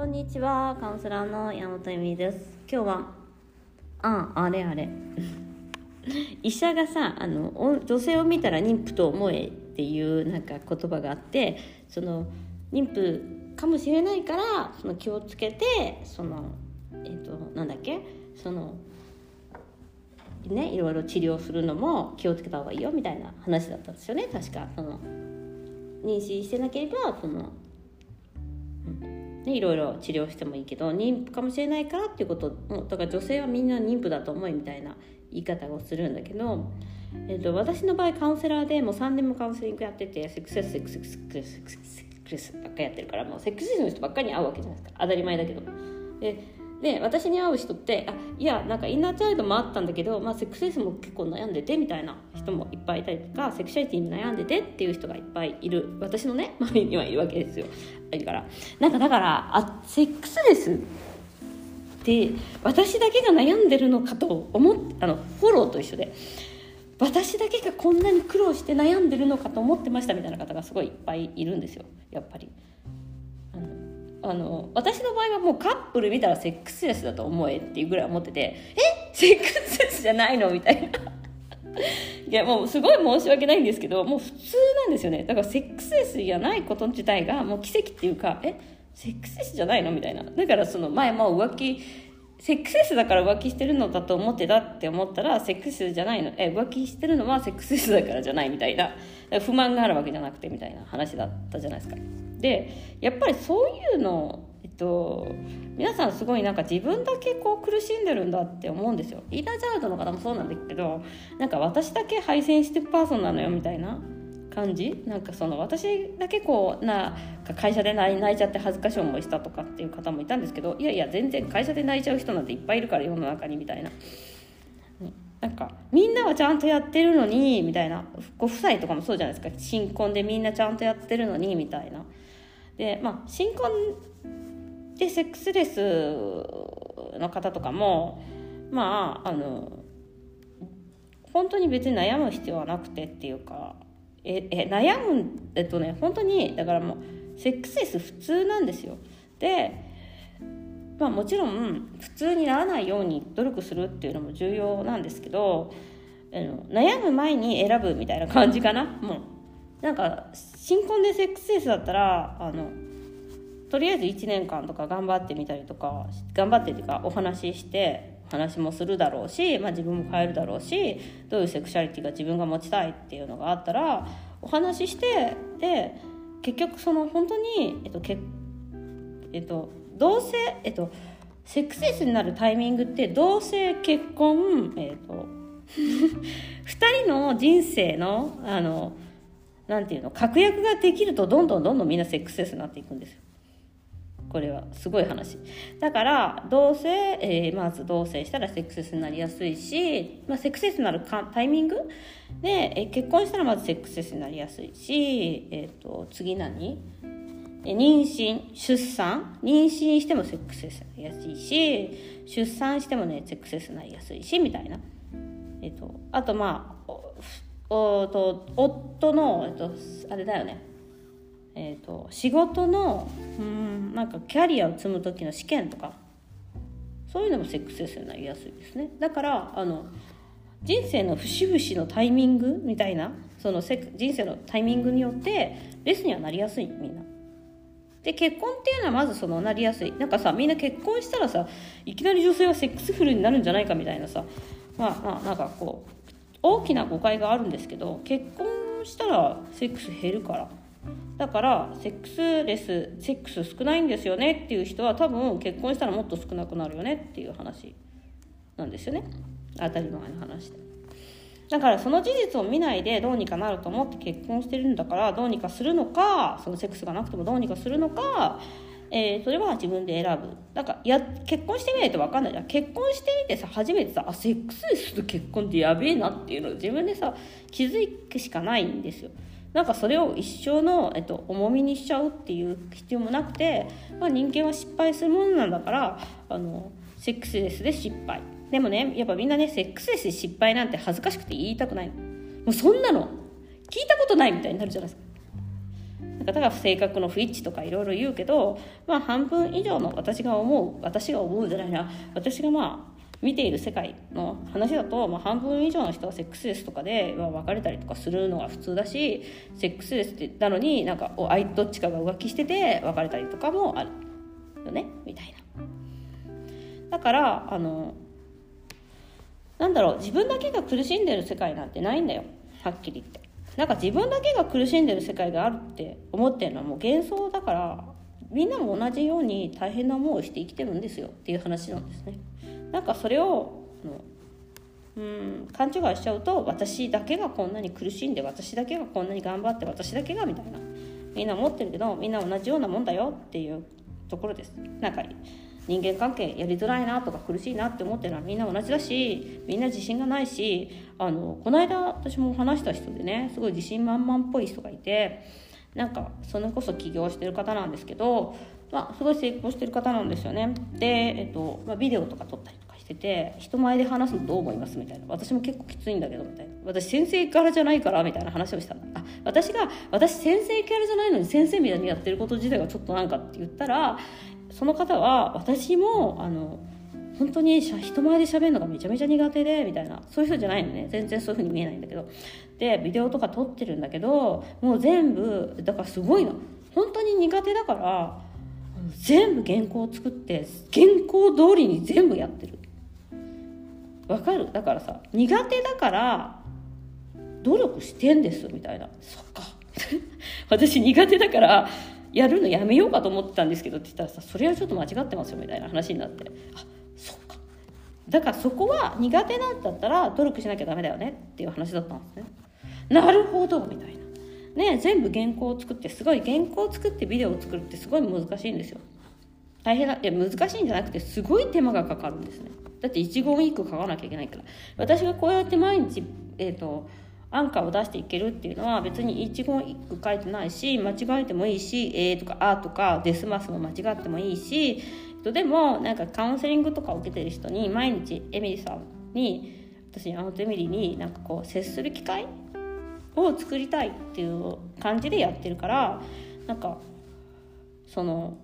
こんにちは、カウンセラーの山本由美です。今日は、あ、あれあれ。医者がさあの女性を見たら妊婦と思えっていうなんか言葉があってその妊婦かもしれないからその気をつけてそのえっ、となんだっけ？そのねいろいろ治療するのも気をつけた方がいいよみたいな話だったんですよね確かその妊娠してなければその、うんね、いろいろ治療してもいいけど妊婦かもしれないからっていうことだから女性はみんな妊婦だと思いみたいな言い方をするんだけど、えーと、私の場合カウンセラーでもう3年もカウンセリングやっててセックスレスセックスセックスセックスセックスばっかりやってるからもうセックスレスの人ばっかりに会うわけじゃないですか当たり前だけど。でで私に会う人ってあいやなんかインナーチャイルドもあったんだけど、まあ、セックスレスも結構悩んでてみたいな人もいっぱいいたりとかセクシャリティに悩んでてっていう人がいっぱいいる。私のね 周りにはいるわけですよ。だからなんかだからあセックスレスで私だけが悩んでるのかと思っあのフォローと一緒で私だけがこんなに苦労して悩んでるのかと思ってましたみたいな方がすごいいっぱいいるんですよ。やっぱり。あのあの私の場合はもうカップル見たらセックスレスだと思えっていうぐらい思ってて「え？セックスレスじゃないの?」みたいな。いやもうすごい申し訳ないんですけどもう普通なんですよね。だからセックスレスじゃないこと自体がもう奇跡っていうかえ？セックスレスじゃないの？みたいな。だからその前も浮気セックスレスだから浮気してるのだと思ってたって思ったらセックスじゃないの。え浮気してるのはセックスレスだからじゃないみたいな。不満があるわけじゃなくてみたいな話だったじゃないですか。でやっぱりそういうのえっと皆さんすごいなんか自分だけこう苦しんでるんだって思うんですよ。イーナーチャイルドの方もそうなんですけどなんか私だけ敗戦してるパーソンなのよみたいな。感じ？なんかその私だけこうなんか会社で泣いちゃって恥ずかしい思いしたとかっていう方もいたんですけどいやいや全然会社で泣いちゃう人なんていっぱいいるから世の中にみたいな。なんかみんなはちゃんとやってるのにみたいな。ご夫妻とかもそうじゃないですか。新婚でみんなちゃんとやってるのにみたいな。でまあ新婚でセックスレスの方とかもまああの本当に別に悩む必要はなくてっていうかええ悩むえっとね本当にだからもうセックスレス普通なんですよ。でまあもちろん普通にならないように努力するっていうのも重要なんですけど悩む前に選ぶみたいな感じかな。もうなんか新婚でセックスレスだったらあのとりあえず1年間とか頑張ってみたりとか頑張ってっていうかお話しして話もするだろうし、まあ、自分も変えるだろうしどういうセクシャリティが自分が持ちたいっていうのがあったらお話ししてで結局その本当に、えっとけえっと、同性、えっと、セックスレスになるタイミングって同性結婚、えっと、2人の人生のあのなんていうの確約ができるとどんどんどんどんみんなセックスレスになっていくんですよ。これはすごい話。だから同棲、えー、まず同棲したらセックスレスになりやすいし、まあ、セックスレスになるタイミング？で、えー、結婚したらまずセックスレスになりやすいし、えーと、次何？妊娠出産？妊娠してもセックスレスになりやすいし出産してもねセックスレスになりやすいしみたいな、えーと、あとまあおと夫の、えーとあれだよね。えーと、仕事のうんなんかキャリアを積む時の試験とかそういうのもセックスレスになりやすいですね。だからあの人生の節々のタイミングみたいなそのセ人生のタイミングによってレスにはなりやすいみんな。で結婚っていうのはまずそのなりやすい。なんかさみんな結婚したらさいきなり女性はセックスフルになるんじゃないかみたいなさ。まあまあなんかこう大きな誤解があるんですけど結婚したらセックス減るから。だからセックスレスセックス少ないんですよねっていう人は多分結婚したらもっと少なくなるよねっていう話なんですよね。当たり前の話で。だからその事実を見ないでどうにかなると思って結婚してるんだからどうにかするのかそのセックスがなくてもどうにかするのか、えー、それは自分で選ぶ。だからや結婚してみないと分かんないじゃん。結婚してみてさ初めてさあセックスレスと結婚ってやべえなっていうのを自分でさ気づくしかないんですよ。なんかそれを一生の、えっと、重みにしちゃうっていう必要もなくて、まあ、人間は失敗するものなんだからあのセックスレスで失敗。でもねやっぱみんなねセックスレスで失敗なんて恥ずかしくて言いたくないもうそんなの聞いたことないみたいになるじゃないですか。なん方が性格の不一致とかいろいろ言うけど、まあ、半分以上の私が思う私が思うじゃないな。私がまあ見ている世界の話だと、まあ、半分以上の人はセックスレスとかで、まあ、別れたりとかするのが普通だしセックスレスってなのになんかおどっちかが浮気してて別れたりとかもあるよねみたいな。だからあのなんだろう自分だけが苦しんでる世界なんてないんだよはっきり言ってなんか自分だけが苦しんでる世界があるって思ってるのはもう幻想だからみんなも同じように大変な思いをして生きてるんですよっていう話なんですねなんかそれをうん勘違いしちゃうと私だけがこんなに苦しんで私だけがこんなに頑張って私だけがみたいな。みんな思ってるけどみんな同じようなもんだよっていうところです。なんか人間関係やりづらいなとか苦しいなって思ってるのはみんな同じだしみんな自信がないしあのこの間私も話した人でねすごい自信満々っぽい人がいてなんかそれこそ起業してる方なんですけど、まあ、すごい成功してる方なんですよね。で、えっとまあ、ビデオとか撮ったり。してて人前で話すのどう思いますみたいな。私も結構きついんだけどみたいな。私先生キャラじゃないからみたいな話をしたの。あ私が私先生キャラじゃないのに先生みたいにやってること自体がちょっとなんかって言ったらその方は私もあの本当に人前で喋るのがめちゃめちゃ苦手でみたいな。そういう人じゃないのね。全然そういう風に見えないんだけど。でビデオとか撮ってるんだけどもう全部だからすごいの。本当に苦手だから全部原稿を作って原稿通りに全部やってる。わかる？だからさ苦手だから努力してんですみたいな。そっか。私苦手だからやるのやめようかと思ってたんですけどって言ったらさそれはちょっと間違ってますよみたいな話になって。あそっか。だからそこは苦手なんだったら努力しなきゃダメだよねっていう話だったんですね。なるほどみたいな。ね全部原稿を作ってすごい原稿を作ってビデオを作るってすごい難しいんですよ。大変ないや難しいんじゃなくてすごい手間がかかるんですね。だって一言一句書かなきゃいけないから。私がこうやって毎日えっ、ー、とアンカーを出していけるっていうのは別に一言一句書いてないし間違えてもいいし「えー」とか「あ」とかデスマスも間違ってもいいしでもなんかカウンセリングとかを受けてる人に毎日エミリさんに私あのエミリーになんかこう接する機会を作りたいっていう感じでやってるからなんかその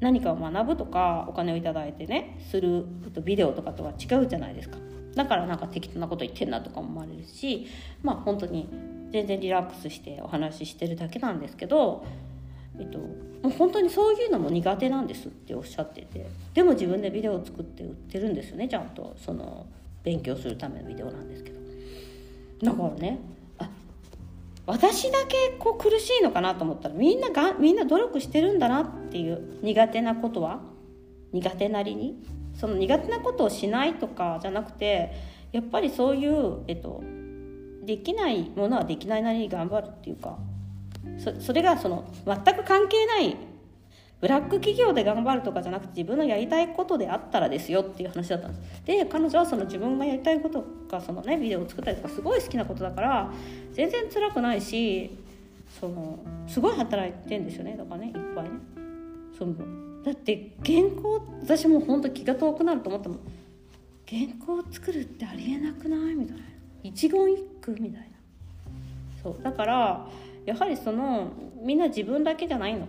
何かを学ぶとかお金を頂いてねするビデオとかとは違うじゃないですか。だからなんか適当なこと言ってんなとか思われるしまあ本当に全然リラックスしてお話ししてるだけなんですけど、えっと、もう本当にそういうのも苦手なんですっておっしゃっててでも自分でビデオを作って売ってるんですよねちゃんとその勉強するためのビデオなんですけどだからねあ私だけこう苦しいのかなと思ったらみんながみんな努力してるんだなっていう苦手なことは？苦手なりに？その苦手なことをしないとかじゃなくてやっぱりそういう、えっと、できないものはできないなりに頑張るっていうかそれがその全く関係ないブラック企業で頑張るとかじゃなくて自分のやりたいことであったらですよっていう話だったんです。で彼女はその自分がやりたいことがそのねビデオを作ったりとかすごい好きなことだから全然辛くないしそのすごい働いてんですよねだからねいっぱいね。そのだって原稿私も本当気が遠くなると思っても原稿を作るってありえなくない？みたいな。一言一句みたいな。そう。だからやはりそのみんな自分だけじゃないの。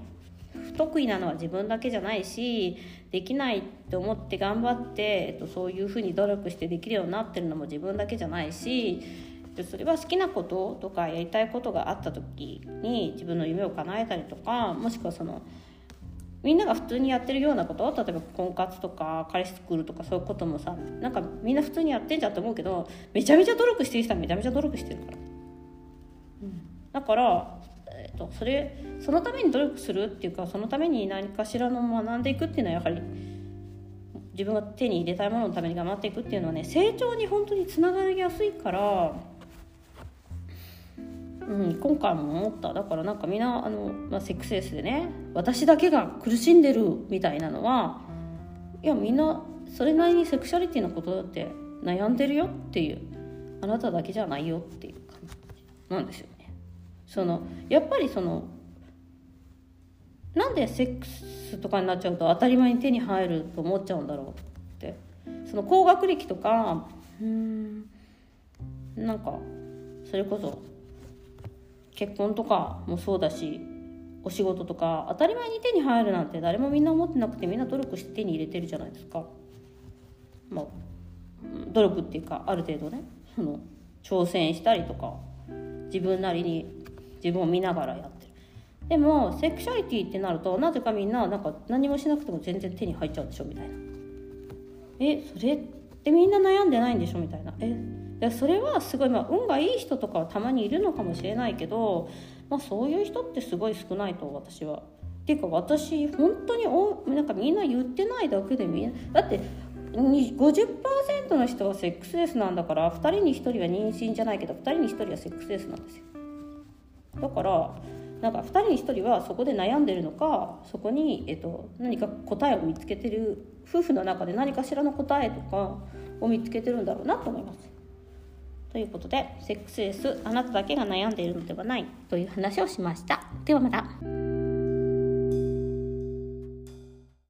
不得意なのは自分だけじゃないしできないって思って頑張って、えっと、そういうふうに努力してできるようになってるのも自分だけじゃないしそれは好きなこととかやりたいことがあった時に自分の夢を叶えたりとかもしくはそのみんなが普通にやってるようなこと例えば婚活とか彼氏作るとかそういうこともさなんかみんな普通にやってんじゃんって思うけどめちゃめちゃ努力してる人はめちゃめちゃ努力してるから、うん、だから、えーと、それそのために努力するっていうかそのために何かしらの学んでいくっていうのはやはり自分が手に入れたいもののために頑張っていくっていうのはね成長に本当につながりやすいからうん、今回も思った。だからなんかみんなあの、まあ、セックスレスでね私だけが苦しんでるみたいなのはいやみんなそれなりにセクシャリティのことだって悩んでるよっていうあなただけじゃないよっていう感じなんですよね。そのやっぱりそのなんでセックスとかになっちゃうと当たり前に手に入ると思っちゃうんだろうって。その高学歴とかうん。なんかそれこそ結婚とかもそうだしお仕事とか当たり前に手に入るなんて誰もみんな思ってなくてみんな努力して手に入れてるじゃないですか。まあ、努力っていうかある程度ねその挑戦したりとか自分なりに自分を見ながらやってる。でもセクシャリティってなるとなぜかみんななんか何もしなくても全然手に入っちゃうでしょみたいな。えそれってみんな悩んでないんでしょみたいな。えいそれはすごい、まあ、運がいい人とかはたまにいるのかもしれないけど、まあ、そういう人ってすごい少ないと私は。っていうか私本当におなんかみんな言ってないだけでみんなだって50%の人がセックスレスなんだから2人に1人は妊娠じゃないけど2人に1人はセックスレスなんですよだからなんか2人に1人はそこで悩んでるのかそこに、えっと、何か答えを見つけてる夫婦の中で何かしらの答えとかを見つけてるんだろうなと思います。ということでセックスレスあなただけが悩んでいるのではないという話をしました。ではまた。